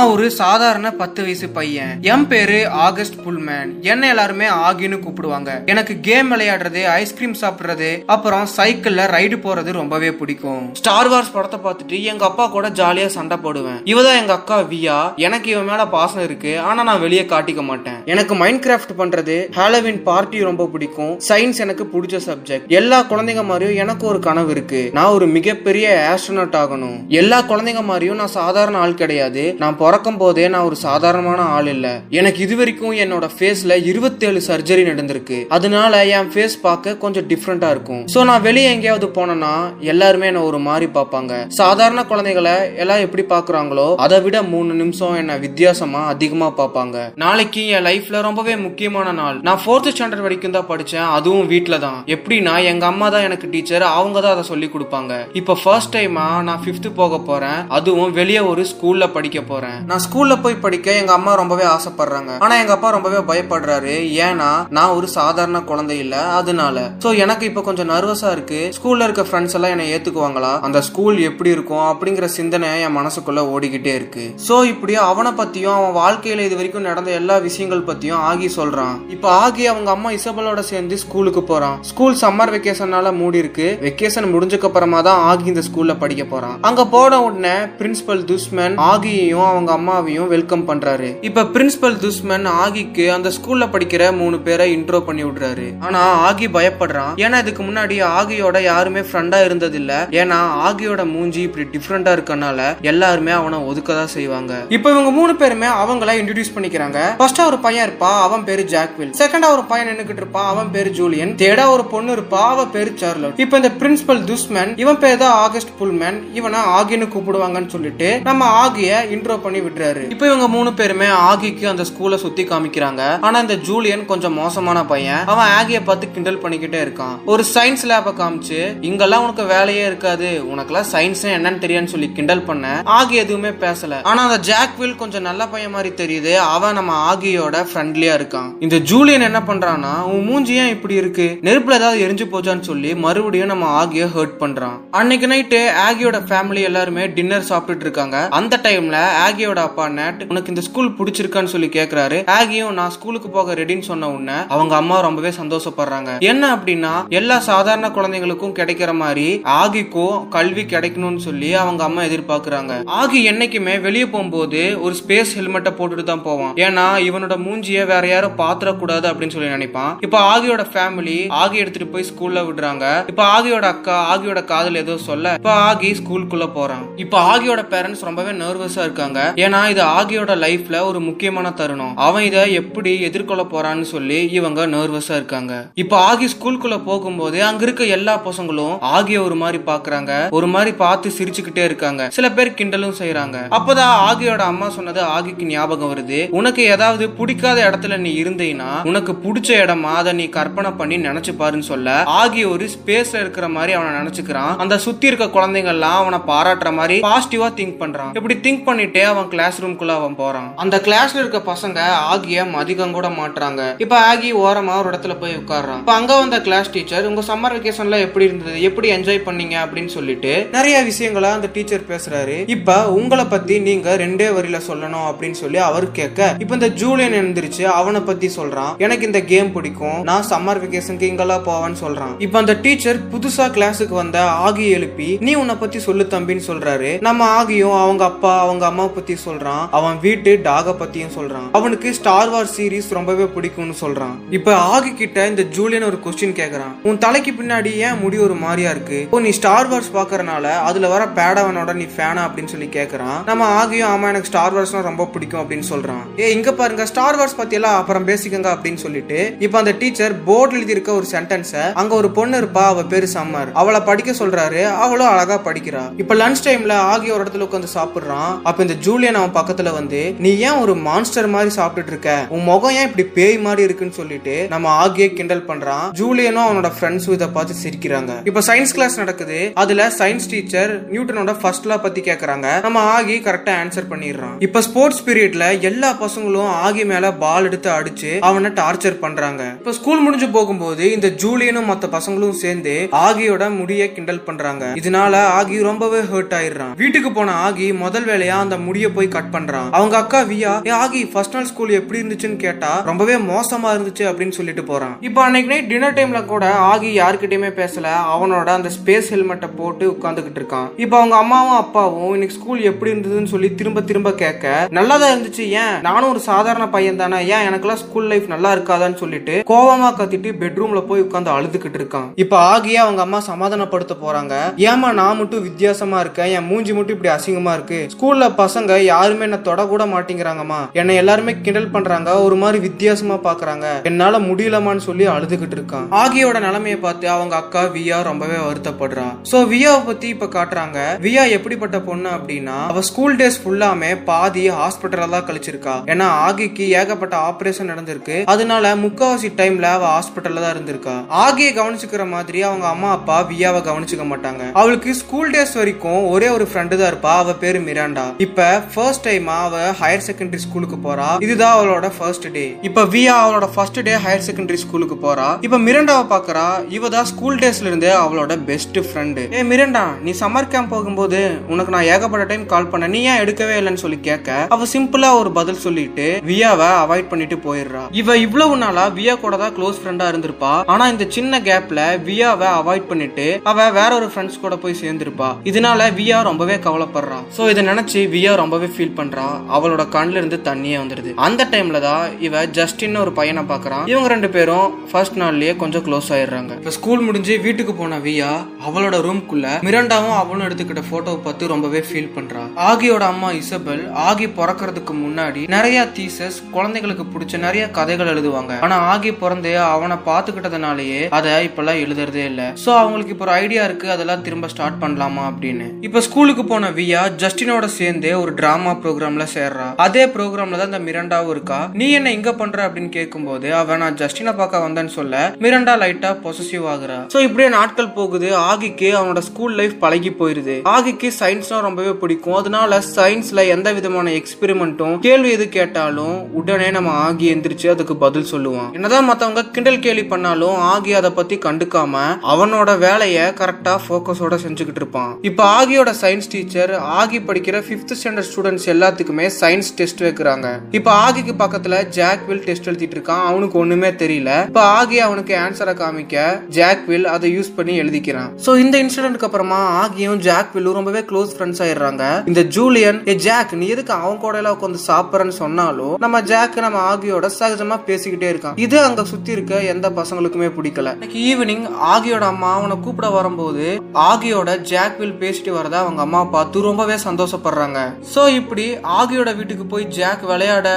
நான் ஒரு சாதாரண பத்து வயசு பையன். என் பேரு ஆகஸ்ட் புல்மேன். என்ன எல்லாருமே ஆகின்னு கூப்பிடுவாங்க. எனக்கு கேம் விளையாடுறது ஐஸ்கிரீம் சாப்பிடுறது அப்புறம் சைக்கிள்ல ரைடு போறது ரொம்பவே பிடிக்கும். ஸ்டார் வார்ஸ் படத்தை பார்த்துட்டு எங்க அப்பா கூட ஜாலியா சண்டை போடுவேன். இவதான் எங்க அக்கா வியா எனக்கு இவன் மேல பாசம் இருக்கு. ஆனா நான் வெளியே காட்டிக்க மாட்டேன். எனக்கு மைண்ட் கிராஃப்ட் பண்றது ஹாலோவின் பார்ட்டி ரொம்ப பிடிக்கும். சயின்ஸ் எனக்கு பிடிச்ச சப்ஜெக்ட் எல்லா குழந்தைங்க மாதிரியும் எனக்கு ஒரு கனவு இருக்கு. நான் ஒரு மிகப்பெரிய ஆஸ்ட்ரோனட் ஆகணும். எல்லா குழந்தைங்க மாதிரியும் நான் சாதாரண ஆள் கிடையாது. நான் பிறக்கும் போதே நான் ஒரு சாதாரணமான ஆள் இல்ல. எனக்கு இது வரைக்கும் என்னோட ஃபேஸ்ல இருபத்தேழு சர்ஜரி நடந்திருக்கு. அதனால என் ஃபேஸ் பார்க்க கொஞ்சம் டிஃப்ரெண்டா இருக்கும். சோ நான் வெளியே எங்கேயாவது போனேன்னா எல்லாருமே என்ன ஒரு மாதிரி பார்ப்பாங்க. சாதாரண குழந்தைகளை எல்லாம் எப்படி பாக்குறாங்களோ அதை விட மூணு நிமிஷம் என்ன வித்தியாசமா அதிகமா பார்ப்பாங்க. நாளைக்கு என் லைஃப்ல ரொம்பவே முக்கியமான நாள். நான் ஃபோர்த் ஸ்டாண்டர்ட் வரைக்கும் தான் படிச்சேன். அதுவும் வீட்டில் தான். எப்படின்னா எங்க அம்மா தான் எனக்கு டீச்சர் அவங்க தான் அதை சொல்லி கொடுப்பாங்க. இப்போ ஃபர்ஸ்ட் டைமா நான் ஃபிஃப்த் போக போறேன். அதுவும் வெளியே ஒரு ஸ்கூல்ல படிக்க போறேன். நான் ஸ்கூல்ல போய் படிக்க எங்க அம்மா ரொம்பவே ஆசைப்படுறாங்க. ஆனா எங்க அப்பா ரொம்பவே பயப்படுறாரு. ஏன்னா நான் ஒரு சாதாரண குழந்தை இல்ல. அதனால. சோ எனக்கு இப்ப கொஞ்சம் நர்வஸா இருக்கு. ஸ்கூல்ல இருக்க ஃப்ரெண்ட்ஸ் எல்லாம் என்னை ஏத்துக்குவாங்களா? அந்த ஸ்கூல் எப்படி இருக்கும்? அப்படிங்கிற சிந்தனை என் மனசுக்குள்ள ஓடிக்கிட்டே இருக்கு. சோ இப்படி அவனை பத்தியும் அவன் வாழ்க்கையில இது வரைக்கும் நடந்த எல்லா விஷயங்கள் பத்தியும் ஆகி சொல்றான். இப்ப ஆகி அவங்க அம்மா இசபலோட சேர்ந்து ஸ்கூலுக்கு போறான். ஸ்கூல் சம்மர் வெக்கேஷனால மூடி இருக்கு. வெக்கேஷன் முடிஞ்சக்கு அப்புறமா தான் ஆகி இந்த ஸ்கூல்ல படிக்க போறான். அங்க போன உடனே பிரின்சிபல் துஷ்மன் ஆகியையும் அவங்க அம்மாவையும் வெல்கம் பண்றாரு. இப்ப பிரின்சிபல் துஷ்மன் ஆகிக்கு அந்த ஸ்கூல்ல படிக்கிற மூணு பேரை இன்ட்ரோ பண்ணி விடுறாரு. ஆனா ஆகி பயப்படுறான். ஏன்னா இதுக்கு முன்னாடி ஆகியோட யாருமே ஃப்ரெண்டா இருந்தது இல்ல ஏன்னா ஆகியோட மூஞ்சி இப்படி டிஃப்ரெண்டா இருக்கனால எல்லாருமே அவனை ஒதுக்கதான் செய்வாங்க. இப்ப இவங்க மூணு பேருமே அவங்கள இன்ட்ரடியூஸ் பண்ணிக்கிறாங்க. ஃபர்ஸ்ட் ஒரு பையன் இருப்பா அவன் பேரு ஜாக்வில். செகண்டா ஒரு பையன் நின்னுக்கிட்டு இருப்பான் அவன் பேரு ஜூலியன். தேர்டா ஒரு பொண்ணு இருப்பா அவ பேரு சார்லட். இப்ப இந்த பிரின்சிபல் துஷ்மன் இவன் பேர் தான் ஆகஸ்ட் புல்மேன் இவனை ஆகின்னு கூப்பிடுவாங்கன்னு சொல்லிட்டு நம்ம ஆகிய இன்ட்ரோ பண்ணி பண்ணி விட்டுறாரு. இப்போ இவங்க மூணு பேருமே ஆகிக்கு அந்த ஸ்கூலை சுத்தி காமிக்கிறாங்க. ஆனா இந்த ஜூலியன் கொஞ்சம் மோசமான பையன். அவன் ஆகிய பார்த்து கிண்டல் பண்ணிக்கிட்டே இருக்கான். ஒரு சயின்ஸ் லேப காமிச்சு இங்கெல்லாம் உனக்கு வேலையே இருக்காது. உனக்கெல்லாம் சயின்ஸ் என்னன்னு தெரியான்னு சொல்லி கிண்டல் பண்ண. ஆகி எதுவுமே பேசல. ஆனா அந்த ஜாக் வில் கொஞ்சம் நல்ல பையன் மாதிரி தெரியுது. அவன் நம்ம ஆகியோட ஃப்ரெண்ட்லியா இருக்கான். இந்த ஜூலியன் என்ன பண்றான்னா உன் மூஞ்சி ஏன் இப்படி இருக்கு? நெருப்புல ஏதாவது எரிஞ்சு போச்சான்னு சொல்லி மறுபடியும் நம்ம ஆகிய ஹர்ட் பண்றான். அன்னைக்கு நைட்டு ஆகியோட ஃபேமிலி எல்லாருமே டின்னர் சாப்பிட்டுட்டு இருக்காங்க. அந்த டைம்ல ஆகியோட அப்பா நேட் உனக்கு இந்த ஸ்கூல் பிடிச்சிருக்கான்னு சொல்லி கேக்குறாரு. ஆகியும் நான் ஸ்கூலுக்கு போக ரெடின்னு சொன்ன உடனே அவங்க அம்மா ரொம்பவே சந்தோஷப்படுறாங்க. என்ன அப்படின்னா எல்லா சாதாரண குழந்தைங்களுக்கும் கிடைக்கிற மாதிரி ஆகிக்கும் கல்வி கிடைக்கணும்னு சொல்லி அவங்க அம்மா எதிர்பார்க்கறாங்க. ஆகி என்னைக்குமே வெளியே போகும்போது ஒரு ஸ்பேஸ் ஹெல்மெட்டை போட்டுட்டு தான் போவான். ஏன்னா இவனோட மூஞ்சிய வேற யாரும் பாத்திரக்கூடாது அப்படின்னு சொல்லி நினைப்பான். இப்ப ஆகியோட ஃபேமிலி ஆகி எடுத்துட்டு போய் ஸ்கூல்ல விடுறாங்க. இப்ப ஆகியோட அக்கா ஆகியோட காதல் ஏதோ சொல்ல இப்ப ஆகி ஸ்கூலுக்குள்ள போறான். இப்ப ஆகியோட பேரண்ட்ஸ் ரொம்பவே நர்வஸா இருக்காங்க. ஏன்னா இது ஆகியோட லைஃப்ல ஒரு முக்கியமான தருணம். அவன் இதை எப்படி எதிர்கொள்ள போறான்னு சொல்லி இவங்க நர்வஸா இருக்காங்க. இப்ப ஆகி ஸ்கூலுக்குள்ள போகும்போது அங்க இருக்க எல்லா பசங்களும் ஆகிய ஒரு மாதிரி பாக்குறாங்க. ஒரு மாதிரி பார்த்து சிரிச்சுக்கிட்டே இருக்காங்க. சில பேர் கிண்டலும் செய்யறாங்க அப்பதான் ஆகியோட அம்மா சொன்னது ஆகிக்கு ஞாபகம் வருது. உனக்கு ஏதாவது பிடிக்காத இடத்துல நீ இருந்தீங்கன்னா உனக்கு பிடிச்ச இடமா அதை நீ கற்பனை பண்ணி நினைச்சு பாருன்னு சொல்ல ஆகி ஒரு ஸ்பேஸ்ல இருக்கிற மாதிரி அவனை நினைச்சுக்கிறான். அந்த சுத்தி இருக்க குழந்தைங்க எல்லாம் அவனை பாராட்டுற மாதிரி பாசிட்டிவா திங்க் பண்றான். இப்படி திங்க் பண்ணிட்டே அவன் கிளாஸ் ரூம்குள்ள அவன் போறான். அந்த கிளாஸ்ல இருக்க பசங்க ஆகிய மதிகம் கூட மாட்டுறாங்க. இப்ப ஆகி ஓரமா ஒரு இடத்துல போய் உட்கார்றான். இப்ப அங்க வந்த கிளாஸ் டீச்சர் உங்க சம்மர் வெக்கேஷன்ல எப்படி இருந்தது? எப்படி என்ஜாய் பண்ணீங்க? அப்படின்னு சொல்லிட்டு நிறைய விஷயங்கள அந்த டீச்சர் பேசுறாரு. இப்ப உங்களை பத்தி நீங்க ரெண்டே வரியில சொல்லணும் அப்படின்னு சொல்லி அவர் கேட்க இப்ப இந்த ஜூலியன் எழுந்திருச்சு அவனை பத்தி சொல்றான். எனக்கு இந்த கேம் பிடிக்கும். நான் சம்மர் வெக்கேஷனுக்கு இங்கெல்லாம் போவேன்னு சொல்றான். இப்ப அந்த டீச்சர் புதுசா கிளாஸுக்கு வந்த ஆகி எழுப்பி நீ உன்னை பத்தி சொல்லு தம்பின்னு சொல்றாரு. நம்ம ஆகியும் அவங்க அப்பா அவங்க அம்மா பத்தி சொல்றான் அவன் வீட்டு டாக பத்தியும் சொல்றான். அவனுக்கு ஸ்டார் வார் சீரீஸ் ரொம்பவே பிடிக்கும்னு சொல்றான். இப்ப ஆகி கிட்ட இந்த ஜூலியன் ஒரு கொஸ்டின் கேக்குறான். உன் தலைக்கு பின்னாடி ஏன் முடி ஒரு மாதிரியா இருக்கு? இப்போ நீ ஸ்டார் வார்ஸ் பாக்குறனால அதுல வர பேடவனோட நீ ஃபேனா அப்படின்னு சொல்லி கேக்குறான். நம்ம ஆகியும் ஆமா எனக்கு ஸ்டார் வார்ஸ்னா ரொம்ப பிடிக்கும் அப்படின்னு சொல்றான். ஏ இங்க பாருங்க ஸ்டார் வார்ஸ் பத்தி எல்லாம் அப்புறம் பேசிக்கங்க அப்படின்னு சொல்லிட்டு இப்ப அந்த டீச்சர் போர்டு எழுதி இருக்க ஒரு சென்டென்ஸ அங்க ஒரு பொண்ணு இருப்பா அவ பேரு சம்மர். அவளை படிக்க சொல்றாரு அவளும் அழகா படிக்கிறா. இப்ப லஞ்ச் டைம்ல ஆகிய ஒரு இடத்துல உட்காந்து சாப்பிடுறான். அப்ப இந்த ஜூலியன் அவன் பக்கத்துல வந்து நீ ஏன் ஒரு மான்ஸ்டர் மாதிரி சாப்பிட்டுட்டு இருக்க? உன் முகம் ஏன் இப்படி பேய் மாதிரி இருக்குன்னு சொல்லிட்டு நம்ம ஆகிய கிண்டல் பண்றான். ஜூலியனும் அவனோட ஃப்ரெண்ட்ஸும் இதை பார்த்து சிரிக்கிறாங்க. இப்ப சயின்ஸ் கிளாஸ் நடக்குது. அதுல சயின்ஸ் டீச்சர் நியூட்டனோட ஃபர்ஸ்ட் லா பத்தி கேக்குறாங்க. நம்ம ஆகி கரெக்டா ஆன்சர் பண்ணிடுறான். இப்ப ஸ்போர்ட்ஸ் பீரியட்ல எல்லா பசங்களும் ஆகி மேல பால் எடுத்து அடிச்சு அவனை டார்ச்சர் பண்றாங்க. இப்ப ஸ்கூல் முடிஞ்சு போகும்போது இந்த ஜூலியனும் மத்த பசங்களும் சேர்ந்து ஆகியோட முடிய கிண்டல் பண்றாங்க. இதனால ஆகி ரொம்பவே ஹர்ட் ஆயிடுறான். வீட்டுக்கு போன ஆகி முதல் வேலையா அந்த முடிய முடிய போய் கட் பண்றான். அவங்க அக்கா வியா ஏ ஆகி ஃபர்ஸ்ட் நாள் ஸ்கூல் எப்படி இருந்துச்சுன்னு கேட்டா ரொம்பவே மோசமா இருந்துச்சு அப்படின்னு சொல்லிட்டு போறான். இப்போ அன்னைக்கு நைட் டின்னர் டைம்ல கூட ஆகி யாருக்கிட்டயுமே பேசல. அவனோட அந்த ஸ்பேஸ் ஹெல்மெட்டை போட்டு உட்காந்துக்கிட்டு இருக்கான். இப்போ அவங்க அம்மாவும் அப்பாவும் இன்னைக்கு ஸ்கூல் எப்படி இருந்ததுன்னு சொல்லி திரும்ப திரும்ப கேட்க நல்லா தான் இருந்துச்சு ஏன்? நானும் ஒரு சாதாரண பையன் தானே ஏன் எனக்கெல்லாம் ஸ்கூல் லைஃப் நல்லா இருக்காதான்னு சொல்லிட்டு கோவமா கத்திட்டு பெட்ரூம்ல போய் உட்காந்து அழுதுகிட்டு இருக்கான். இப்போ ஆகியே அவங்க அம்மா சமாதானப்படுத்த போறாங்க. ஏமா நான் மட்டும் வித்தியாசமா இருக்கேன். என் மூஞ்சி மட்டும் இப்படி அசிங்கமா இருக்கு. ஸ்கூல்ல பசங்க யாருமே என்ன தொட கூட மாட்டேங்கிறாங்கம்மா. என்னை எல்லாருமே கிண்டல் பண்றாங்க ஒரு மாதிரி வித்தியாசமா பாக்குறாங்க. என்னால முடியலமான்னு சொல்லி அழுதுகிட்டு இருக்கான். ஆகியோட நிலைமையை பார்த்து அவங்க அக்கா வியா ரொம்பவே வருத்தப்படுறான் சோ வியாவை பத்தி இப்ப காட்டுறாங்க. வியா எப்படிப்பட்ட பொண்ணு அப்படின்னா அவ ஸ்கூல் டேஸ் ஃபுல்லாமே பாதி ஹாஸ்பிட்டல தான் கழிச்சிருக்கா. ஏன்னா ஆகிக்கு ஏகப்பட்ட ஆபரேஷன் நடந்திருக்கு. அதனால முக்காவாசி டைம்ல அவ ஹாஸ்பிட்டல்ல தான் இருந்திருக்கா. ஆகியை கவனிச்சுக்கிற மாதிரி அவங்க அம்மா அப்பா வியாவை கவனிச்சுக்க மாட்டாங்க. அவளுக்கு ஸ்கூல் டேஸ் வரைக்கும் ஒரே ஒரு ஃப்ரெண்டு தான் இருப்பா. அவ பேரு மிராண்டா. இப்ப ஃபர்ஸ்ட் டைம் அவ ஹையர் செகண்டரி ஸ்கூலுக்கு போறா. இதுதான் அவளோட ஃபர்ஸ்ட் டே இப்ப வியா அவளோட ஃபர்ஸ்ட் டே ஹையர் செகண்டரி ஸ்கூலுக்கு போறா. இப்ப மிரண்டாவை பாக்குறா இவ தான் ஸ்கூல் டேஸ்ல இருந்தே அவளோட பெஸ்ட் ஃப்ரெண்டு ஏ மிரண்டா நீ சம்மர் கேம்ப் போகும்போது உனக்கு நான் ஏகப்பட்ட டைம் கால் பண்ண நீ ஏன் எடுக்கவே இல்லைன்னு சொல்லி கேட்க அவ சிம்பிளா ஒரு பதில் சொல்லிட்டு வியாவை அவாய்ட் பண்ணிட்டு போயிடுறா. இவ இவ்வளவு நாளா வியா கூட தான் க்ளோஸ் ஃப்ரெண்டா இருந்திருப்பா. ஆனா இந்த சின்ன கேப்ல வியாவை அவாய்ட் பண்ணிட்டு அவ வேற ஒரு ஃப்ரெண்ட்ஸ் கூட போய் சேர்ந்திருப்பா. இதனால வியா ரொம்பவே கவலைப்படுறா. சோ இதை நினைச்சு வியா ரொம்பவே ஃபீல் பண்றா. அவளோட கண்ணுல இருந்து தண்ணியே வந்துருது. அந்த டைம்ல தான் இவ ஜஸ்டின் ஒரு பையனை பாக்குறான். இவங்க ரெண்டு பேரும் ஃபர்ஸ்ட் நாள்லயே கொஞ்சம் க்ளோஸ் ஆயிடுறாங்க. இப்ப ஸ்கூல் முடிஞ்சு வீட்டுக்கு போன வியா அவளோட ரூம்குள்ள மிரண்டாவும் அவளும் எடுத்துக்கிட்ட போட்டோவை பார்த்து ரொம்பவே ஃபீல் பண்றா. ஆகியோட அம்மா இசபெல் ஆகி பிறக்கிறதுக்கு முன்னாடி நிறைய தீசஸ் குழந்தைகளுக்கு பிடிச்ச நிறைய கதைகள் எழுதுவாங்க. ஆனா ஆகி பிறந்து அவனை பாத்துக்கிட்டதுனாலயே அதை இப்பெல்லாம் எழுதுறதே இல்ல. சோ அவங்களுக்கு இப்போ ஒரு ஐடியா இருக்கு அதெல்லாம் திரும்ப ஸ்டார்ட் பண்ணலாமா அப்படின்னு. இப்ப ஸ்கூலுக்கு போன வியா ஜஸ்டினோட சேர்ந்து ஒரு டிராமா ப்ரோக்ராம்ல சேர்றா. அதே ப்ரோக்ராம்ல தான் இந்த மிரண்டாவும் இருக்கா? நீ என்ன இங்க பண்ற அப்படின்னு கேட்கும்போது அவன் நான் ஜஸ்டினை பார்க்க வந்தேன்னு சொல்ல மிரண்டா லைட்டா பொசசிவ் ஆகுறா. சோ இப்படியே நாட்கள் போகுது. ஆகிக்கு அவனோட ஸ்கூல் லைஃப் பழகி போயிருது. ஆகிக்கு சயின்ஸ்னா ரொம்பவே பிடிக்கும். அதனால சயின்ஸ்ல எந்த விதமான எக்ஸ்பெரிமெண்ட்டும் கேள்வி எது கேட்டாலும் உடனே நம்ம ஆகி எந்திரிச்சு அதுக்கு பதில் சொல்லுவான். என்னதான் மத்தவங்க கிண்டல் கேலி பண்ணாலும் ஆகி அதை பத்தி கண்டுக்காம அவனோட வேலையை கரெக்டா போக்கஸோட செஞ்சுக்கிட்டு இருப்பான். இப்ப ஆகியோட சயின்ஸ் டீச்சர் ஆகி படிக்கிற பிப்த் ஸ்டாண்டர்ட் ஸ்டூடெண்ட்ஸ் எல்லாத்துக்குமே சயின்ஸ் டெஸ்ட் வைக்கிறாங்க. இப்ப ஆகிக்கு பக்கத்துல ஜாக்வில் டெஸ்ட் எழுதிட்டு இருக்கான். அவனுக்கு ஒண்ணுமே தெரியல. இப்ப ஆகி அவனுக்கு ஆன்சரை காமிக்க ஜாக்வில் அதை யூஸ் பண்ணி எழுதிக்கிறான். சோ இந்த இன்சிடென்ட்க்கு அப்புறமா ஆகியும் ஜாக் வில்லும் ரொம்பவே க்ளோஸ் ஃப்ரெண்ட்ஸ் ஆயிடுறாங்க. இந்த ஜூலியன் ஏ ஜாக் நீ எதுக்கு அவன் கூட எல்லாம் உட்காந்து சாப்பிட்றன்னு சொன்னாலும் நம்ம ஜாக் நம்ம ஆகியோட சகஜமா பேசிக்கிட்டே இருக்கான். இது அங்க சுத்தி இருக்க எந்த பசங்களுக்குமே பிடிக்கல. ஈவினிங் ஆகியோட அம்மா அவனை கூப்பிட வரும்போது ஆகியோட ஜாக்வில் பேசிட்டு வரத அவங்க அம்மா பார்த்து ரொம்பவே சந்தோஷப்படுறாங்க. சோ இப்படி ஆகியோட வீட்டுக்கு போய் ஜாக் விளையாட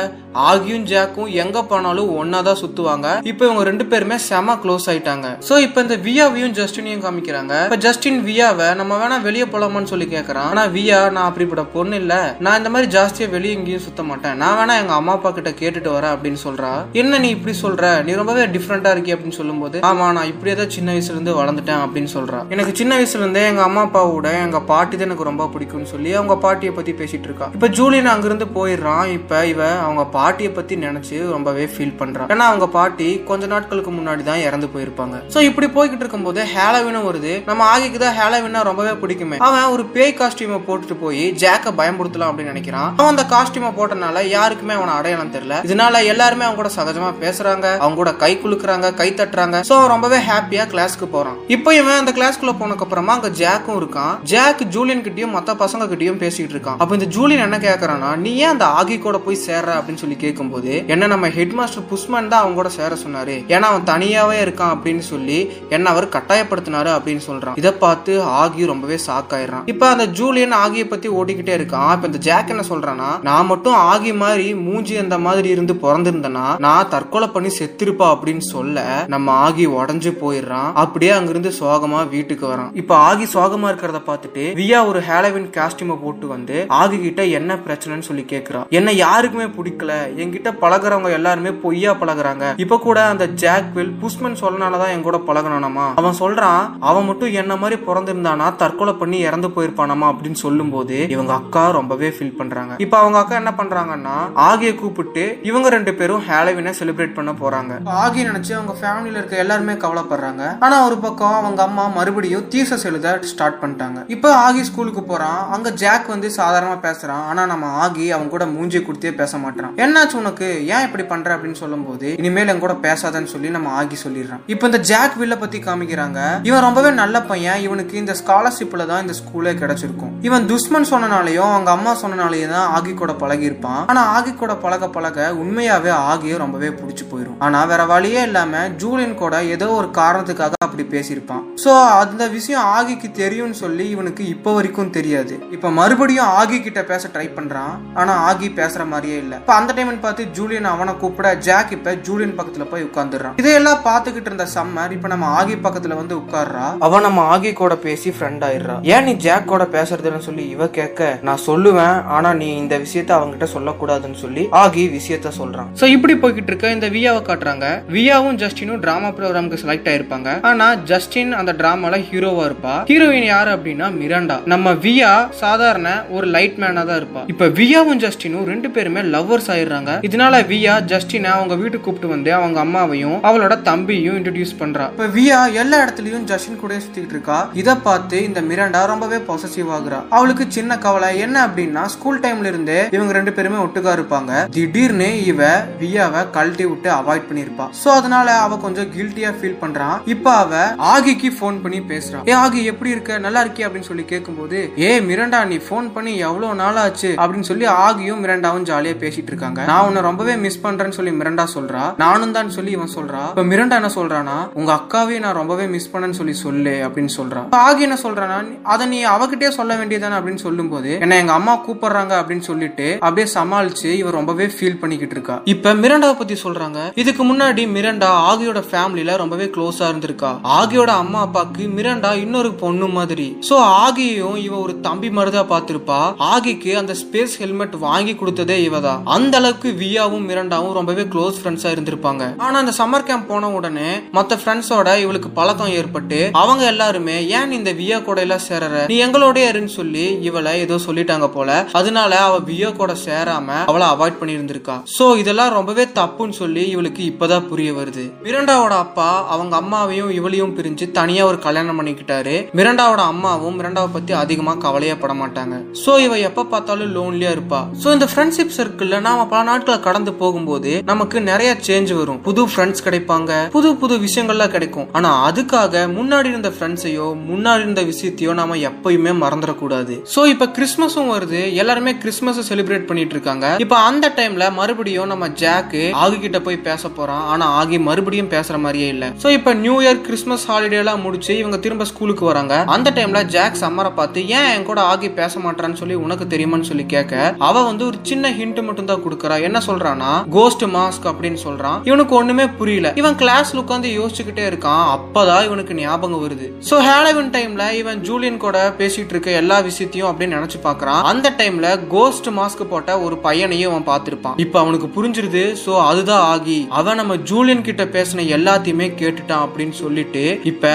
ஆகியும் ஜாக்கும் எங்க போனாலும் ஒன்னா தான் சுத்துவாங்க. இப்போ இவங்க ரெண்டு பேருமே செம க்ளோஸ் ஆயிட்டாங்க. சோ இப்போ இந்த வியாவையும் ஜஸ்டினையும் காமிக்கிறாங்க. இப்ப ஜஸ்டின் வியாவை நம்ம வேணா வெளியே போலாமான்னு சொல்லி கேக்குறான். ஆனா வியா நான் அப்படிப்பட்ட பொண்ணு இல்ல. நான் இந்த மாதிரி ஜாஸ்தியா வெளியே எங்கேயும் சுத்த மாட்டேன். நான் வேணா எங்க அம்மா அப்பா கிட்ட கேட்டுட்டு வரேன் அப்படின்னு சொல்றா. என்ன நீ இப்படி சொல்ற? நீ ரொம்பவே டிஃப்ரெண்டா இருக்கி அப்படின்னு சொல்லும்போது ஆமா நான் இப்படியே தான் சின்ன வயசுல இருந்து வளர்ந்துட்டேன் அப்படின்னு சொல்றா. எனக்கு சின்ன வயசுல இருந்தே எங்க அம்மா அப்பாவோட எங்க பாட்டி தான் எனக்கு ரொம்ப பிடிக்கும்னு சொல்லி அவங்க பாட்டியை பத்தி பேசிட்டு இருக்கா இப்ப ஜூலியன் அங்கிருந்து போயிடுறான். இப்ப இவ அவங்க பாட்டியை பத்தி நினைச்சு ரொம்பவே ஃபீல் பண்றான். ஏன்னா அவங்க பாட்டி கொஞ்ச நாட்களுக்கு முன்னாடி தான் இறந்து போயிருப்பாங்க. சோ இப்படி போய்கிட்டு இருக்கும்போது ஹேலவினும் வருது. நம்ம ஆகிக்கு தான் ஹேலவினா ரொம்பவே பிடிக்குமே. அவன் ஒரு பேய் காஸ்டியூமை போட்டுட்டு போய் ஜாக்க பயன்படுத்தலாம் அப்படின்னு நினைக்கிறான். அவன் அந்த காஸ்டியூமை போட்டனால யாருக்குமே அவன அடையாளம் தெரியல. இதனால எல்லாருமே அவங்க கூட சகஜமா பேசுறாங்க. அவங்க கூட கை குலுக்குறாங்க கை தட்டுறாங்க. சோ ரொம்பவே ஹாப்பியா கிளாஸ்க்கு போறான். இப்போ இவன் அந்த கிளாஸ்க்குள்ள போனதுக்கு அப்புறமா அங்க ஜாக்கும் இருக்கான். ஜாக் ஜூலியன் கிட்டயும் மத்த பசங்க கிட்டயும் பேசிட்டு இருக்கான். அப்ப இந்த ஜூலியன் என்ன கேக்குறான்னா நீ ஏன் அந்த ஆகி கூட போய் சேர்ற? அப்படின்னு சொல்லி கேட்கும்போது என்ன நம்ம ஹெட் மாஸ்டர் புஷ்மன் தான் அவங்க கூட சேர சொன்னாரு. ஏன்னா அவன் தனியாவே இருக்கான் அப்படின்னு சொல்லி என்ன அவர் கட்டாயப்படுத்தினாரு அப்படின்னு சொல்றான். இதை பார்த்து ஆகி ரொம்பவே ஷாக் ஆயிடுறான். இப்ப அந்த ஜூலியன் ஆகிய பத்தி ஓடிக்கிட்டே இருக்கான். இப்ப இந்த ஜாக் என்ன சொல்றான்னா நான் மட்டும் ஆகி மாதிரி மூஞ்சி அந்த மாதிரி இருந்து பிறந்திருந்தேன்னா நான் தற்கொலை பண்ணி செத்திருப்பா அப்படின்னு சொல்ல நம்ம ஆகி உடஞ்சு போயிடுறான். அப்படியே அங்கிருந்து சோகமா வீட்டுக்கு வரான். இப்ப ஆகி சோகமா இருக்கிறத பார்த்துட்டு வியா ஒரு ஹேலவின் காஸ்டியூமை போட்டு வந்து ஆகி கிட்ட என்ன பிரச்சனைன்னு சொல்லி கேட்கிறா என்ன யாருக்குமே பிடிக்கல. என்கிட்ட பழகுறவங்க எல்லாருமே பொய்யா பழகுறாங்க. இப்ப கூட அந்த ஜாக்வில் புஷ்மன் சொல்லனாலதான் என் கூட பழகணும்மா அவன் சொல்றான் அவன் மட்டும் என்ன மாதிரி பிறந்திருந்தானா தற்கொலை பண்ணி இறந்து போயிருப்பானாமா? அப்படின்னு சொல்லும் போது இவங்க அக்கா ரொம்பவே ஃபீல் பண்றாங்க. இப்ப அவங்க அக்கா என்ன பண்றாங்கன்னா ஆகிய கூப்பிட்டு இவங்க ரெண்டு பேரும் ஹேலவினை செலிப்ரேட் பண்ண போறாங்க. ஆகி நினைச்சு அவங்க ஃபேமிலியில இருக்க எல்லாருமே கவலைப்படுறாங்க. ஆனா ஒரு பக்கம் அவங்க அம்மா மறுபடியும் தீசஸ் எழுத ஸ்டார்ட் பண்ணிட்டாங்க. இப்ப ஆகி ஸ்கூலுக்கு போறான். அங்க ஜாக் வந்து சாதாரணமா பேச பேசுறான். ஆனா நம்ம ஆகி அவன் கூட மூஞ்சி கொடுத்தே பேச மாட்டான் என்னாச்சு உனக்கு? ஏன் இப்படி பண்ற அப்படின்னு சொல்லும் போது இனிமேல் என் கூட பேசாதன்னு சொல்லி நம்ம ஆகி சொல்லிடுறான். இப்போ இந்த ஜாக் வில்ல பத்தி காமிக்கிறாங்க. இவன் ரொம்பவே நல்ல பையன். இவனுக்கு இந்த ஸ்காலர்ஷிப்ல தான் இந்த ஸ்கூலே கிடைச்சிருக்கும். இவன் துஷ்மன் சொன்னனாலையும் அவங்க அம்மா சொன்னனாலையும் தான் ஆகி கூட பழகி இருப்பான் ஆனா ஆகி கூட பழக பழக உண்மையாவே ஆகியே ரொம்பவே பிடிச்சி போயிடும் ஆனா வேற வழியே இல்லாம ஜூலின் கூட ஏதோ ஒரு காரணத்துக்காக அப்படி பேசியிருப்பான். சோ அந்த விஷயம் ஆகிக்கு தெரியும்னு சொல்லி இவனுக்கு இப்போ வரைக்கும் தெரியாது. இப்ப மறுபடியும் ஆகி கிட்ட பேச ட்ரை பண்றான். ஆனா ஆகி பேசுற மாதிரியே இல்ல. இப்ப அந்த டைம் பார்த்து ஜூலியன் அவனை கூப்பிட ஜாக் இப்ப ஜூலியன் பக்கத்துல போய் உட்கார்ந்துடுறான். இதையெல்லாம் பார்த்துக்கிட்டு இருந்த சம்மர் இப்ப நம்ம ஆகி பக்கத்துல வந்து உட்கார்றா. அவன் நம்ம ஆகி கூட பேசி ஃப்ரெண்ட் ஆயிடுறா. ஏன் நீ ஜாக் கூட பேசுறதுன்னு சொல்லி இவ கேட்க நான் சொல்லுவேன் ஆனா நீ இந்த விஷயத்த அவங்கிட்ட சொல்லக்கூடாதுன்னு சொல்லி ஆகி விஷயத்த சொல்றான். சோ இப்படி போய்கிட்டு இருக்க இந்த வியாவை காட்டுறாங்க. வியாவும் ஜஸ்டினும் டிராமா ப்ரோக்ராமுக்கு செலக்ட் ஆயிருப்பாங்க. ஆனா ஜஸ்டின் அந்த டிராமால ஹீரோவா இருப்பா. ஹீரோயின் யாரு அப்படின்னா மிராண்டா. நம்ம வியா சாதாரண ஒரு லைட் மேனா தான் இருப்பா. இப்ப வியாவும் ஜஸ்டினும் ரெண்டு பேருமே லவ்வர்ஸ் ஆயிடுறாங்க. இதனால வியா ஜஸ்டினை அவங்க வீட்டுக்கு கூப்பிட்டு வந்து அவங்க அம்மாவையும் அவளோட தம்பியும் இன்ட்ரடியூஸ் பண்றா. இப்ப வியா எல்லா இடத்துலயும் ஜஸ்டின் கூட சுத்திட்டு இருக்கா? இத பார்த்து இந்த மிராண்டா ரொம்பவே பாசிட்டிவ் ஆகுறா. அவளுக்கு சின்ன கவலை என்ன அப்படின்னா ஸ்கூல் டைம்ல இருந்தே இவங்க ரெண்டு பேருமே ஒட்டுக்கா இருப்பாங்க. திடீர்னு இவ வியாவை கழட்டி விட்டு அவாய்ட் பண்ணிருப்பா சோ அதனால அவ கொஞ்சம் கில்ட்டியா ஃபீல் பண்றான் இப்ப அவ ஆகிக்கு ஃபோன் பண்ணி பேசுறான் ஏ ஆகி எப்படி இருக்க? நல்லா இருக்கியா? அப்படின்னு சொல்லி கேட்கும்போது ஏ மிரண்டா நீ ஃபோன் பண்ணி எவ்வளவு நாள் ஆச்சு அப்படின்னு சொல்லி ஆகியும் மிரண்டாவும் ஜாலியா பேசிட்டு இருக்காங்க. நான் உன்னை ரொம்பவே மிஸ் பண்றேன்னு சொல்லி மிரண்டா சொல்றா. நானும் தான் சொல்லி இவன் சொல்றா. இப்ப மிரண்டா என்ன சொல்றானா உங்க அக்காவையும் நான் ரொம்பவே மிஸ் பண்ணேன்னு சொல்லி சொல்லு அப்படின்னு சொல்றான் இப்ப ஆகி என்ன சொல்றானா அதை நீ அவகிட்டே சொல்ல வேண்டியதானே அப்படின்னு சொல்லும் போது என்ன எங்க அம்மா கூப்பிடுறாங்க அப்படின்னு சொல்லிட்டு அப்படியே சமாளிச்சு இவன் ரொம்பவே ஃபீல் பண்ணிக்கிட்டு இருக்கா. இப்ப மிரண்டாவை பத்தி சொல்றாங்க. இதுக்கு முன்னாடி மிரண்டா ஆகியோட ஃபேமிலியில ரொம்பவே க்ளோஸா இருந்திருக்கா. ஆகியோட அம்மா அப்பாக்கு மிரண்டா இன்னொரு பொண்ணு மாதிரி. சோ ஆகியும் இவ ஒரு தம்பி மாதிரிதான் பார்த்திருப்பா. ஆகிக்கு அந்த ஸ்பேஸ் ஹெல்மெட் வாங்கி கொடுத்ததே இவதான். அந்த அளவுக்கு வியாவும் மிரண்டாவும் ரொம்பவே க்ளோஸ் ஃப்ரெண்ட்ஸா இருந்திருப்பாங்க. ஆனா அந்த சம்மர் கேம்ப் போன உடனே மத்த ஃப்ரெண்ட்ஸோட இவளுக்கு பழக்கம் ஏற்பட்டு அவங்க எல்லாருமே ஏன் இந்த வியா கூட எல்லாம் சேரற? நீ எங்களோட இருன்னு சொல்லி இவளை ஏதோ சொல்லிட்டாங்க போல. அதனால அவ வியா கூட சேராம அவளை அவாய்ட் பண்ணி இருந்திருக்கா சோ இதெல்லாம் ரொம்பவே தப்புன்னு சொல்லி இவளுக்கு இப்பதான் புரிய வருது. மிரண்டாவோட அப்பா அவங்க அம்மாவையும் இவளையும் பிரிஞ்சு தனியா ஒரு கல்யாணம் பண்ணிக்கிட்டாரு. மிரண்டாவோட அம்மாவும் மிரண்டாவை பத்தி அதிகமா கவலையே பட மாட்டாங்க. சோ இவ எப்ப பார்த்தாலும் லோன்லியா இருப்பா. சோ இந்த ஃப்ரெண்ட்ஷிப் சர்க்கிள்ல நாம பல நாட்களை கடந்து போகும்போது நமக்கு நிறைய சேஞ்ச் வரும். புது ஃப்ரெண்ட்ஸ் கிடைப்பாங்க. புது புது விஷயங்கள்லாம் கிடைக்கும். ஆனா அதுக்காக முன்னாடி இருந்த ஃப்ரெண்ட்ஸையோ முன்னாடி இருந்த விஷயத்தையோ நாம எப்பயுமே மறந்துடக்கூடாது. சோ இப்ப கிறிஸ்மஸும் வருது. எல்லாருமே கிறிஸ்மஸ் செலிப்ரேட் பண்ணிட்டு இருக்காங்க. இப்ப அந்த டைம்ல மறுபடியும் நம்ம ஜாக்கு ஆகி கிட்ட போய் பேச போறான். ஆனா ஆகி மறுபடியும் பேசுற மாதிரியே இல்ல. சோ இப்ப நியூ இயர் கிறிஸ்மஸ் ஹாலிடே எல்லாம் முடிச்சு இவங்க திரும்ப ஸ்கூலுக்கு வராங்க. அந்த டைம்ல ஜாக் சம்மரை பார்த்து ஏன் என் கூட ஆகி பேச மாட்டான்னு சொல்லி உனக்கு தெரியுமான்னு சொல்லி கேட்க அவ வந்து ஒரு சின்ன ஹிண்ட் மட்டும் தான் கொடுக்கறா. என்ன சொல்றானா கோஸ்ட் மாஸ்க் அப்படின்னு சொல்றான். இவனுக்கு ஒண்ணுமே புரியல. இவன் கிளாஸ்ல உட்காந்து யோசிச்சுக்கிட்டே இருக்கான். அப்பதான் இவனுக்கு ஞாபகம் வருது. சோ ஹேலவின் டைம்ல இவன் ஜூலியன் கூட பேசிட்டு இருக்க எல்லா விஷயத்தையும் அப்படின்னு நினைச்சு பாக்குறான் அந்த டைம்ல கோஸ்ட் மாஸ்க் போட்ட ஒரு பையனையும் அவன் பார்த்திருப்பான். இப்ப அவனுக்கு புரிஞ்சிருது. சோ அதுதான் ஆகி அவன் நம்ம ஜூலியன் கிட்ட பேசின எல்லாத்தையுமே கேட்டுட்டான் அப்படின்னு சொல்லிட்டு இப்ப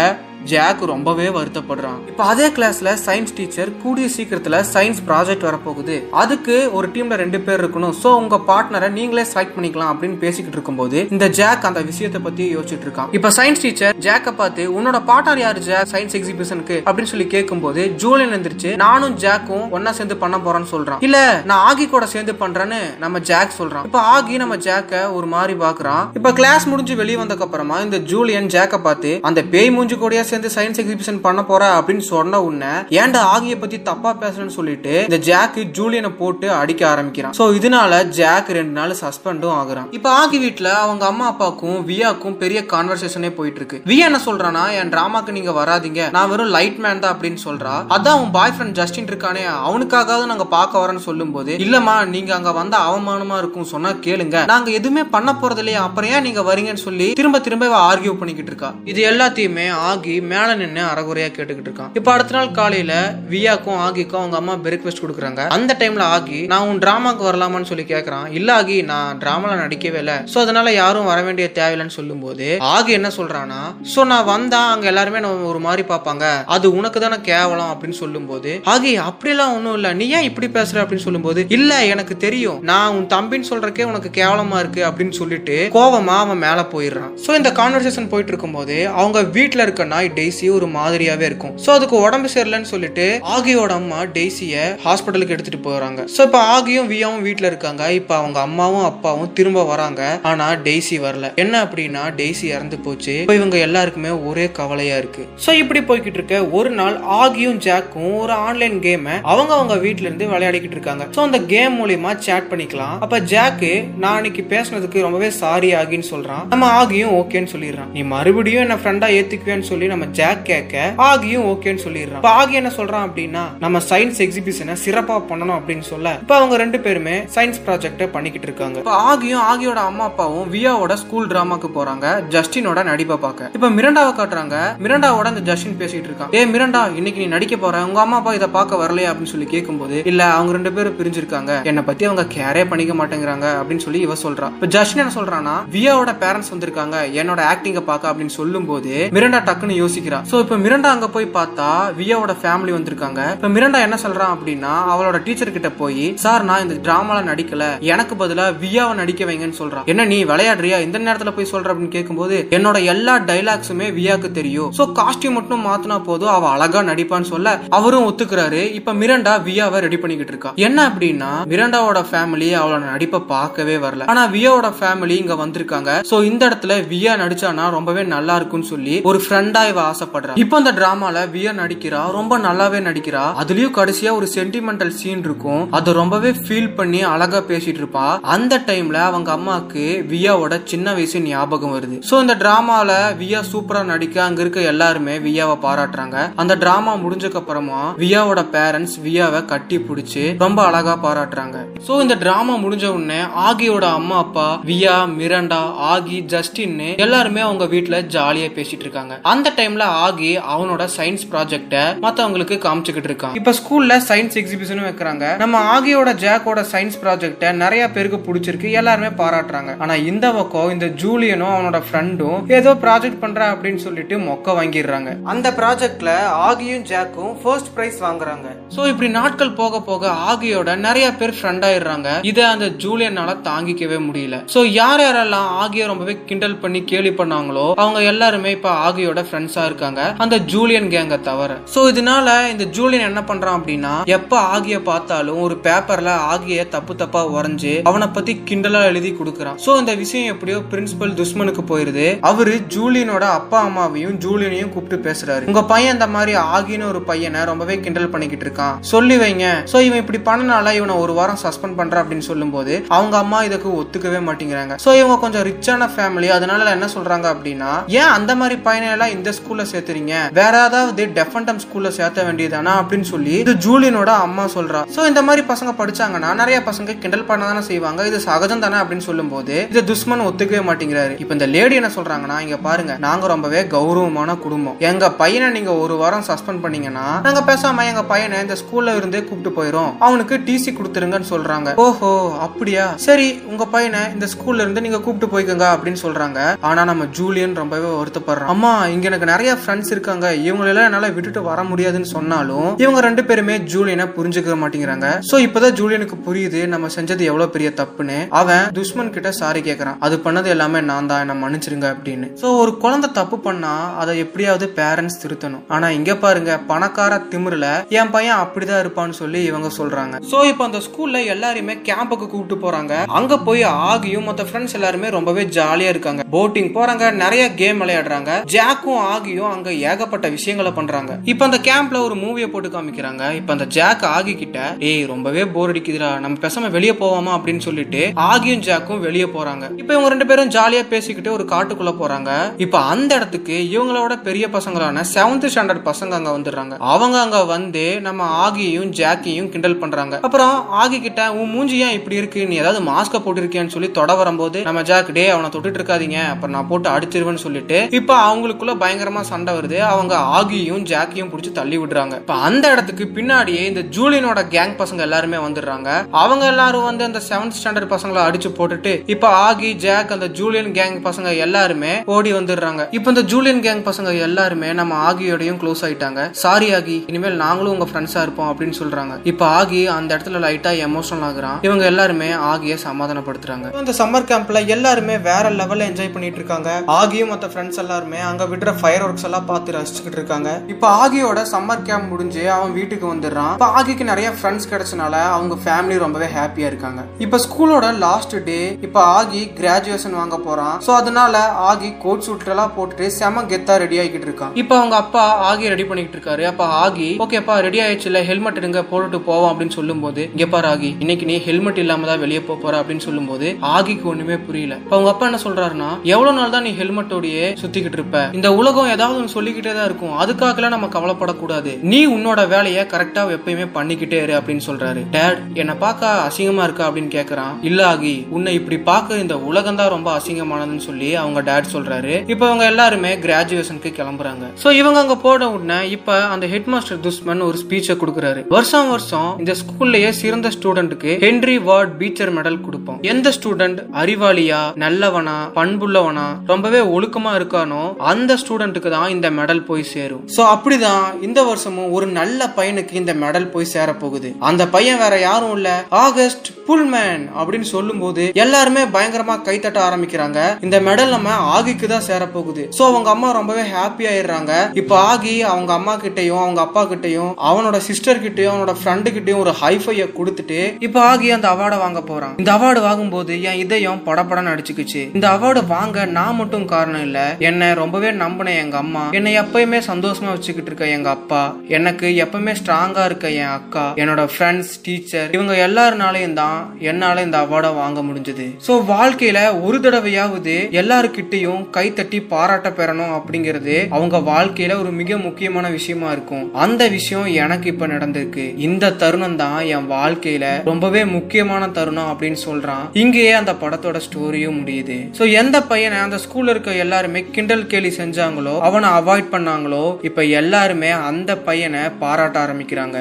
ஜாக் ரொம்பவே வருத்தப்படுறான். இப்ப அதே கிளாஸ்ல சயின்ஸ் டீச்சர் கூடிய சீக்கிரத்துல சயின்ஸ் ப்ராஜெக்ட் வரப்போகுது. அதுக்கு ஒரு டீம்ல ரெண்டு பேர் இருக்கணும். சோ உங்க பார்ட்னரை நீங்களே செலக்ட் பண்ணிக்கலாம் அப்படின்னு பேசிக்கிட்டு இருக்கும்போது இந்த ஜாக் அந்த விஷயத்தை பத்தி யோசிச்சுட்டு இருக்கான். இப்ப சயின்ஸ் டீச்சர் ஜாக்க பார்த்து உன்னோட பார்ட்னர் யாரு ஜாக் சயின்ஸ் எக்ஸிபிஷனுக்கு அப்படின்னு சொல்லி கேட்கும்போது ஜூலியன் எந்திரிச்சு நானும் ஜாக்கும் ஒன்னா சேர்ந்து பண்ண போறேன்னு சொல்றான். இல்ல நான் ஆகி கூட சேர்ந்து பண்றேன்னு நம்ம ஜாக் சொல்றான். இப்ப ஆகி நம்ம ஜாக்க ஒரு மாதிரி பாக்குறான். இப்ப கிளாஸ் முடிஞ்சு வெளியே வந்ததுக்கு அப்புறமா இந்த ஜூலியன் ஜாக்க பார்த்து அந்த பேய் மூஞ்சி கூடயா சேர்ந்து சயின்ஸ் எக்ஸிபிஷன் பண்ண போற அப்படின்னு சொன்ன உடனே ஏன்டா ஆகிய பத்தி தப்பா பேசுறேன்னு சொல்லிட்டு இந்த ஜாக் ஜூலியனை போட்டு அடிக்க ஆரம்பிக்கிறான். சோ இதனால ஜாக் ரெண்டு நாள் சஸ்பெண்டும் ஆகுறான். இப்ப ஆகி வீட்டுல அவங்க அம்மா அப்பாக்கும் வியாக்கும் பெரிய கான்வர்சேஷனே போயிட்டு இருக்கு வியா என்ன சொல்றானா என் டிராமாக்கு நீங்க வராதீங்க. நான் வெறும் லைட் மேன் தான் அப்படின்னு சொல்றா. அதான் அவன் பாய் ஃப்ரெண்ட் ஜஸ்டின் இருக்கானே அவனுக்காக நாங்க பார்க்க வரேன்னு சொல்லும் போது இல்லம்மா நீங்க அங்க வந்த அவமானமா இருக்கும் சொன்னா கேளுங்க. நாங்க எதுவுமே பண்ண போறது இல்லையா அப்புறம் ஏன் நீங்க வரீங்கன்னு சொல்லி திரும்ப திரும்ப ஆர்கியூ பண்ணிக்கிட்டு இருக்கா. இது எல்லாத்தையுமே ஆகி மேல நின்னு அறகுறையா கேட்டுக்கிட்டு இருக்கான். இப்ப அடுத்த நாள் காலையில வியாக்கும் ஆகிக்கும் அவங்க அம்மா பிரேக்ஃபாஸ்ட் கொடுக்குறாங்க. அந்த டைம்ல ஆகி நான் உன் டிராமாக்கு வரலாமான்னு சொல்லி கேக்குறான். இல்ல ஆகி நான் டிராமால நடிக்கவே இல்ல. சோ அதனால யாரும் வர வேண்டிய தேவையில்லைன்னு சொல்லும் போது ஆகி என்ன சொல்றானா சோ நான் வந்தா அங்க எல்லாருமே நம்ம ஒரு மாதிரி பார்ப்பாங்க. அது உனக்கு தானே கேவலம் அப்படின்னு சொல்லும் போது ஆகி அப்படிலாம் ஒன்னும் இல்ல. நீ ஏன் இப்படி பேசுற? அப்படின்னு சொல்லும்போது இல்ல எனக்கு தெரியும். நான் உன் தம்பின்னு சொல்றக்கே உனக்கு கேவலமா இருக்கு அப்படின்னு சொல்லிட்டு கோவமா அவன் மேல போயிடுறான். சோ இந்த கான்வர்சேஷன் போயிட்டு இருக்கும்போது அவங்க வீட்டில் இருக்க நாய் டெய்ஸி ஒரு மாதிரியாவே இருக்கும். சோ அதுக்கு உடம்பு சரியில்லைன்னு சொல்லிட்டு ஆகியோட அம்மா டெய்ஸிய ஹாஸ்பிட்டலுக்கு எடுத்துட்டு போறாங்க சோ இப்ப ஆகியும் வியாவும் வீட்டில் இருக்காங்க. இப்ப அவங்க அம்மாவும் அப்பாவும் திரும்ப வராங்க. ஆனா டெய்ஸி வரல. என்ன அப்படின்னா டெய்ஸி இறந்து போச்சு. இப்போ இவங்க எல்லாருக்குமே ஒரே கவலையா இருக்கு. சோ இப்படி போய்கிட்டு இருக்க ஒரு நாள் ஆகியும் ஜாக்கும் ஒரு ஆன்லைன் கேமை அவங்க அவங்க வீட்டுல இருந்து விளையாடிக்கிட்டு இருக்காங்க. சோ அந்த கேம் மூலியமா சேட் பண்ணிக்கலாம். அப்ப ஜாக்கு நான் அன்னைக்கு பேசுனதுக்கு ரொம்பவே சாரி ஆகின்னு சொல்றான். நம்ம ஆகியும் ஓகேன்னு சொல்லிடுறான். நீ மறுபடியும் என்ன ஃப்ரெண்டா ஏத்துக்குவேன்னு சொல்லி நம்ம ஜாக் கேட்க ஆகியும் ஓகேன்னு சொல்லிடுறான். இப்ப ஆகி என்ன சொல்றான் அப்படின்னா நம்ம சயின்ஸ் எக்ஸிபிஷனை சிறப்பா பண்ணணும் அப்படின்னு சொல்ல. இப்ப அவங்க ரெண்டு பேருமே சயின்ஸ் ப்ராஜெக்ட பண்ணிக்கிட்டு இருக்காங்க. இப்ப ஆகியும் ஆகியோட அம்மா அப்பாவும் வியாவோட ஸ்கூல் டிராமாக்கு போறாங்க. ஜஸ்டினோட நடிப்பை பார்க்க. இப்ப மிரண்டாவை காட்டுறாங்க. மிரண்டாவோட அந்த ஜஸ்டின் பேசிட்டு இருக்கான். ஏ மிரண்டா இன்னைக்கு நீ நடிக்க போற. உங்க அம்மா அப்பா இதை பார்க்க வரலையா? அப்படின்னு சொல்லி கேட்கும்போது இல்ல அவங்க ரெண்டு பேரும் பிரிஞ்சிருக்காங்க. என்னை பத்தி அவங்க கேரே பண்ணிக்க மாட்டேங்கிறாங்க. அப்படின்னு சொல்லி இவ சொல்றா. இப்ப ஜஸ்டின் என்ன சொல்றான்னா வியாவோட பேரண்ட்ஸ் வந்திருக்காங்க. என்னோட ஆக்டிங்க பார்க்க. அப்படின்னு சொல்லும் போது மிரண்டா டக்குன்னு யோசிக்கிறா. சோ இப்ப மிரண்டா அங்க போய் பார்த்தா வியாவோட ஃபேமிலி வந்திருக்காங்க. இப்ப மிரண்டா என்ன சொல்றான் அப்படின்னா அவளோட டீச்சர் கிட்ட போய் சார் நான் இந்த டிராமால நடிக்கல. எனக்கு பதிலா வியாவை நடிக்க வைங்கன்னு சொல்றான் என்ன நீ விளையாடுறியா? இந்த நேரத்துல போய் சொல்ற? அப்படின்னு கேட்கும்போது என்னோட எல்லா டைலாக்ஸுமே வியாக்கு தெரியும். சோ காஸ்டியூம் மட்டும் மாத்தினா போதும். அவ அழகா நடிப்பான்னு சொல்ல அவரும் ஒத்துக்கிறாரு. இப்ப மிரண்டா வியாவை ரெடி பண்ணிக்கிட்டு இருக்கா. என்ன அப்படின்னா மிரண்டாவோட ஃபேமிலி அவளோட நடிப்பை பார்க்கவே வரல. ஆனா வியாவோட ஃபேமிலி இங்க வந்திருக்காங்க. சோ இந்த இடத்துல வியா நடிச்சானா ரொம்பவே நல்லா இருக்கும்னு சொல்லி ஒரு ஃப்ரெண்டா இவ ஆசைப்படுறா. இப்போ அந்த டிராமால வியர் நடிக்கிறா ரொம்ப நல்லாவே நடிக்கிறா. அதுலயும் கடைசியா ஒரு சென்டிமெண்டல் சீன் இருக்கும். அதை ரொம்பவே ஃபீல் பண்ணி அழகா பேசிட்டு இருப்பா. அந்த டைம்ல அவங்க அம்மாக்கு வியாவோட சின்ன வயசு ஞாபகம் வருது. சோ இந்த டிராமால வியா சூப்பரா நடிக்க அங்க இருக்க எல்லாருமே வியாவை பாராட்டுறாங்க. அந்த டிராமா முடிஞ்சதுக்கு அப்புறமா வியாவோட பேரண்ட்ஸ் வியாவை கட்டி பிடிச்சி ரொம்ப அழகா பாராட்டுறாங்க. சோ இந்த டிராமா முடிஞ்ச உடனே ஆகியோட அம்மா அப்பா வியா மிரண்டா ஆகி ஜஸ்டின்னு எல்லாருமே அவங்க வீட்டுல ஜாலியா பேசிட்டு இருக்காங்க. அந்த டைம் டைம்ல ஆகி அவனோட சயின்ஸ் ப்ராஜெக்ட மத்தவங்களுக்கு காமிச்சுக்கிட்டு இருக்கான். இப்ப ஸ்கூல்ல சயின்ஸ் எக்ஸிபிஷனும் வைக்கிறாங்க. நம்ம ஆகியோட ஜாக்கோட சயின்ஸ் ப்ராஜெக்ட நிறைய பேருக்கு பிடிச்சிருக்கு. எல்லாருமே பாராட்டுறாங்க. ஆனா இந்த பக்கம் இந்த ஜூலியனும் அவனோட ஃப்ரெண்டும் ஏதோ ப்ராஜெக்ட் பண்ற அப்படின்னு சொல்லிட்டு மொக்க வாங்கிடுறாங்க. அந்த ப்ராஜெக்ட்ல ஆகியும் ஜாக்கும் ஃபர்ஸ்ட் பிரைஸ் வாங்குறாங்க. சோ இப்படி நாட்கள் போக போக ஆகியோட நிறைய பேர் ஃப்ரெண்ட் ஆயிடுறாங்க. இதை அந்த ஜூலியனால தாங்கிக்கவே முடியல. சோ யார் யாரெல்லாம் ஆகிய ரொம்பவே கிண்டல் பண்ணி கேலி பண்ணாங்களோ அவங்க எல்லாருமே இப்ப ஆகியோட ஃப்ரெண்ட்ஸா இருக்காங்க. அந்த ஜூலியன் கேங்க தவிர. சோ இதனால இந்த ஜூலியன் என்ன பண்றான் அப்படின்னா எப்ப ஆகிய பார்த்தாலும் ஒரு பேப்பர்ல ஆகிய தப்பு தப்பா உறைஞ்சு அவனை பத்தி கிண்டலா எழுதி கொடுக்குறான். சோ இந்த விஷயம் எப்படியோ பிரின்சிபல் துஷ்மனுக்கு போயிருது. அவரு ஜூலியனோட அப்பா அம்மாவையும் ஜூலியனையும் கூப்பிட்டு பேசுறாரு. உங்க பையன் இந்த மாதிரி ஆகின்னு ஒரு பையனை ரொம்பவே கிண்டல் பண்ணிக்கிட்டு இருக்கான். சொல்லி வைங்க. சோ இவன் இப்படி பண்ணனால இவனை ஒரு வாரம் சஸ்பெண்ட் பண்ற அப்படின்னு சொல்லும்போது அவங்க அம்மா இதுக்கு ஒத்துக்கவே மாட்டேங்கிறாங்க. சோ இவங்க கொஞ்சம் ரிச்சான ஃபேமிலி அதனால என்ன சொல்றாங்க அப்படின்னா ஏன் அந்த மாதிரி பையனை எல்லாம் இந்த ஸ்கூல்ல சேர்த்துறீங்க. வேற ஏதாவது டெஃபண்டம் ஸ்கூல்ல சேர்த்த வேண்டியதானா அப்படின்னு சொல்லி இது ஜூலியனோட அம்மா சொல்றா. சோ இந்த மாதிரி பசங்க படிச்சாங்கன்னா நிறைய பசங்க கிண்டல் பண்ண தானே செய்வாங்க. இது சகஜம் தானே அப்படின்னு சொல்லும்போது இது துஷ்மன் ஒத்துக்கவே மாட்டேங்கிறாரு. இப்ப இந்த லேடி என்ன சொல்றாங்கன்னா இங்க பாருங்க நாங்க ரொம்பவே கௌரவமான குடும்பம். எங்க பையனை நீங்க ஒரு வாரம் சஸ்பெண்ட் பண்ணீங்கன்னா நாங்க பேசாம எங்க பையனை இந்த ஸ்கூல்ல இருந்தே கூப்பிட்டு போயிரும். அவனுக்கு டிசி கொடுத்துருங்கன்னு சொல்றாங்க. ஓஹோ அப்படியா? சரி உங்க பையனை இந்த ஸ்கூல்ல இருந்து நீங்க கூப்பிட்டு போய்க்குங்க அப்படின்னு சொல்றாங்க. ஆனா நம்ம ஜூலியன் ரொம்பவே வருத்தப்படுறோம் அம்மா இங்க எனக்கு நிறைய ஃப்ரெண்ட்ஸ் இருக்காங்க. இவங்களெல்லாம் என்னால விட்டுட்டு வர முடியாதுன்னு சொன்னாலும் இவங்க ரெண்டு பேருமே ஜூலியனை புரிஞ்சுக்க மாட்டேங்கிறாங்க. சோ இப்பதான் ஜூலியனுக்கு புரியுது நம்ம செஞ்சது எவ்வளவு பெரிய தப்புன்னு. அவன் துஷ்மன் கிட்ட சாரி கேக்குறான். அது பண்ணது எல்லாமே நான் தான். என்ன மன்னிச்சிருங்க அப்படின்னு. சோ ஒரு குழந்தை தப்பு பண்ணா அதை எப்படியாவது பேரண்ட்ஸ் திருத்தணும். ஆனா இங்க பாருங்க பணக்கார திமிரில் என் பையன் அப்படிதான் இருப்பான்னு சொல்லி இவங்க சொல்றாங்க. சோ இப்போ அந்த ஸ்கூல்ல எல்லாரையுமே கேம்புக்கு கூப்பிட்டு போறாங்க. அங்க போய் ஆகியும் மத்த ஃப்ரெண்ட்ஸ் எல்லாருமே ரொம்பவே ஜாலியா இருக்காங்க. போட்டிங் போறாங்க. நிறைய கேம் விளையாடுறாங்க. ஜாக்கும் ஆகியும் அங்க ஏகப்பட்ட விஷயங்களை பண்றாங்க. இப்ப அந்த கேம்ப்ல ஒரு மூவியை போட்டு காமிக்கிறாங்க. இப்ப அந்த ஜாக் ஆகி கிட்ட ஏய் ரொம்பவே போர் அடிக்குதுடா. நம்ம பேசாம வெளியே போவாமா? அப்படின்னு சொல்லிட்டு ஆகியும் ஜாக்கும் வெளியே போறாங்க. இப்ப இவங்க ரெண்டு பேரும் ஜாலியா பேசிக்கிட்டு ஒரு காட்டுக்குள்ள போறாங்க. இப்ப அந்த இடத்துக்கு இவங்களோட பெரிய பசங்களான செவன்த் ஸ்டாண்டர்ட் பசங்க அங்க வந்துடுறாங்க. அவங்க அங்க வந்து நம்ம ஆகியும் ஜாக்கியும் கிண்டல் பண்றாங்க. அப்புறம் ஆகி கிட்ட உன் மூஞ்சி ஏன் இப்படி இருக்கு? நீ ஏதாவது மாஸ்க போட்டிருக்கியான்னு சொல்லி தொட வரும்போது நம்ம ஜாக் டே அவனை தொட்டுட்டு இருக்காதீங்க. அப்புறம் நான் போட்டு அடிச்சிருவேன்னு சொல்லிட்டு இப்ப அவங்களுக்குள்ள பயங்கரமா சண்டை வருது. அவங்க ஆகியும் ஜாக்கியும் பிடிச்சி தள்ளி விடுறாங்க. இப்ப அந்த இடத்துக்கு பின்னாடியே இந்த ஜூலியனோட கேங் பசங்க எல்லாருமே வந்துடுறாங்க. அவங்க எல்லாரும் வந்து அந்த செவன்த் ஸ்டாண்டர்ட் பசங்களை அடிச்சு போட்டுட்டு இப்ப ஆகி ஜாக் அந்த ஜூலியன் கேங் பசங்க எல்லாருமே ஓடி வந்துடுறாங்க. இப்ப இந்த ஜூலியன் கேங் பசங்க எல்லாருமே நம்ம ஆகியோடையும் க்ளோஸ் ஆயிட்டாங்க. சாரி ஆகி இனிமேல் நாங்களும் உங்க ஃப்ரெண்ட்ஸா இருப்போம் அப்படின்னு சொல்றாங்க. இப்போ ஆகி அந்த இடத்துல லைட்டா எமோஷனல் ஆகுறான். இவங்க எல்லாருமே ஆகிய சமாதானப்படுத்துறாங்க. இந்த சம்மர் கேம்ப்ல எல்லாருமே வேற லெவல்ல என்ஜாய் பண்ணிட்டு இருக்காங்க. ஆகியும் மத்த ஃப்ரெண்ட்ஸ் எல்லாருமே அங்க விடுற ஃபயர் ஃபயர் ஒர்க்ஸ் எல்லாம் பார்த்து ரசிச்சுக்கிட்டு இருக்காங்க. இப்போ ஆகியோட சம்மர் கேம்ப் முடிஞ்சு அவன் வீட்டுக்கு வந்துடுறான். இப்போ ஆகிக்கு நிறைய ஃப்ரெண்ட்ஸ் கிடைச்சனால அவங்க ஃபேமிலி ரொம்பவே ஹாப்பியா இருக்காங்க. இப்போ ஸ்கூலோட லாஸ்ட் டே இப்போ ஆகி கிராஜுவேஷன் வாங்க போறான். ஸோ அதனால ஆகி கோட் சூட் எல்லாம் போட்டுட்டு செம கெத்தா ரெடி ஆகிக்கிட்டு இருக்கான். இப்போ அவங்க அப்பா ஆகி ரெடி பண்ணிட்டு இருக்காரு. அப்ப ஆகி ஓகேப்பா ரெடி ஆயிடுச்சுல ஹெல்மெட் எடுங்க போட்டுட்டு போவோம் அப்படின்னு சொல்லும்போது இங்க ராகி இன்னைக்கு நீ ஹெல்மெட் இல்லாம தான் வெளியே போக போற அப்படின்னு சொல்லும்போது ஆகிக்கு ஒண்ணுமே புரியல. இப்போ அவங்க அப்பா என்ன சொல்றாருன்னா எவ்வளவு நாள் தான் நீ ஹெல்மெட்டோடயே சுத்திக்கிட்டு இருப்ப? இந்த உலகம் ஏதாவது ஒன்று சொல்லிக்கிட்டே தான் இருக்கும். அதுக்காகலாம் நம்ம கவலைப்படக்கூடாது. நீ உன்னோட வேலையை கரெக்டா எப்பயுமே பண்ணிக்கிட்டே இரு அப்படின்னு சொல்றாரு. டேட் என்னை பார்க்க அசிங்கமா இருக்கா அப்படின்னு கேக்குறான். இல்ல ஆகி உன்னை இப்படி பார்க்க இந்த உலகம் தான் ரொம்ப அசிங்கமானதுன்னு சொல்லி அவங்க டேட் சொல்றாரு. இப்போ அவங்க எல்லாருமே கிராஜுவேஷனுக்கு கிளம்புறாங்க. சோ இவங்க அங்க போன உடனே இப்ப அந்த ஹெட் மாஸ்டர் துஷ்மன் ஒரு ஸ்பீச்சை கொடுக்குறாரு. வருஷம் வருஷம் இந்த ஸ்கூல்லயே சிறந்த ஸ்டூடெண்ட்டுக்கு ஹென்ரி வார்ட் பீச்சர் மெடல் கொடுப்போம். எந்த ஸ்டூடெண்ட் அறிவாளியா நல்லவனா பண்புள்ளவனா ரொம்பவே ஒழுக்கமா இருக்கானோ அந்த ஸ்டூடெண்ட் ஸ்டூடெண்ட்டுக்கு தான் இந்த மெடல் போய் சேரும். ஸோ அப்படிதான் இந்த வருஷமும் ஒரு நல்ல பையனுக்கு இந்த மெடல் போய் சேர போகுது அந்த பையன் வேற யாரும் இல்ல. ஆகஸ்ட் புல்மேன் அப்படின்னு சொல்லும்போது எல்லாருமே பயங்கரமா கைத்தட்ட ஆரம்பிக்கிறாங்க. இந்த மெடல் நம்ம ஆகிக்கு தான் சேர போகுது ஸோ அவங்க அம்மா ரொம்பவே ஹாப்பி ஆயிடுறாங்க. இப்போ ஆகி அவங்க அம்மா கிட்டையும் அவங்க அப்பா கிட்டையும் அவனோட சிஸ்டர் கிட்டையும் அவனோட ஃப்ரெண்டு கிட்டையும் ஒரு ஹைஃபைய கொடுத்துட்டு இப்போ ஆகி அந்த அவார்டை வாங்க போறான். இந்த அவார்டு வாங்கும்போது என் இதயம் படப்படன்னு அடிச்சுக்குச்சு. இந்த அவார்டு வாங்க நான் மட்டும் காரணம் இல்ல. என்னை ரொம்பவே நம்பின எங்க அம்மா. என்னை எப்பயுமே சந்தோஷமா வச்சுக்கிட்டு இருக்க எங்க அப்பா. எனக்கு எப்பவுமே ஸ்ட்ராங்கா இருக்க என் அக்கா என்னோட ஃப்ரெண்ட்ஸ் டீச்சர் இவங்க எல்லாருனாலையும் தான் என்னால இந்த அவார்டை வாங்க முடிஞ்சது. சோ வாழ்க்கையில ஒரு தடவையாவது எல்லாருக்கிட்டையும் கைத்தட்டி பாராட்ட பெறணும் அப்படிங்கிறது அவங்க வாழ்க்கையில ஒரு மிக முக்கியமான விஷயமா இருக்கும். அந்த விஷயம் எனக்கு இப்ப நடந்திருக்கு. இந்த தருணம் தான் என் வாழ்க்கையில ரொம்பவே முக்கியமான தருணம் அப்படின்னு சொல்றான். இங்கேயே அந்த படத்தோட ஸ்டோரியும் முடியுது. சோ எந்த பையனை அந்த ஸ்கூல்ல இருக்க எல்லாருமே கிண்டல் கேலி செஞ்சாங்களோ அவனை அவாய்ட் பண்ணாங்களோ இப்ப எல்லாருமே அந்த பையனை பாராட்ட ஆரம்பிக்கிறாங்க.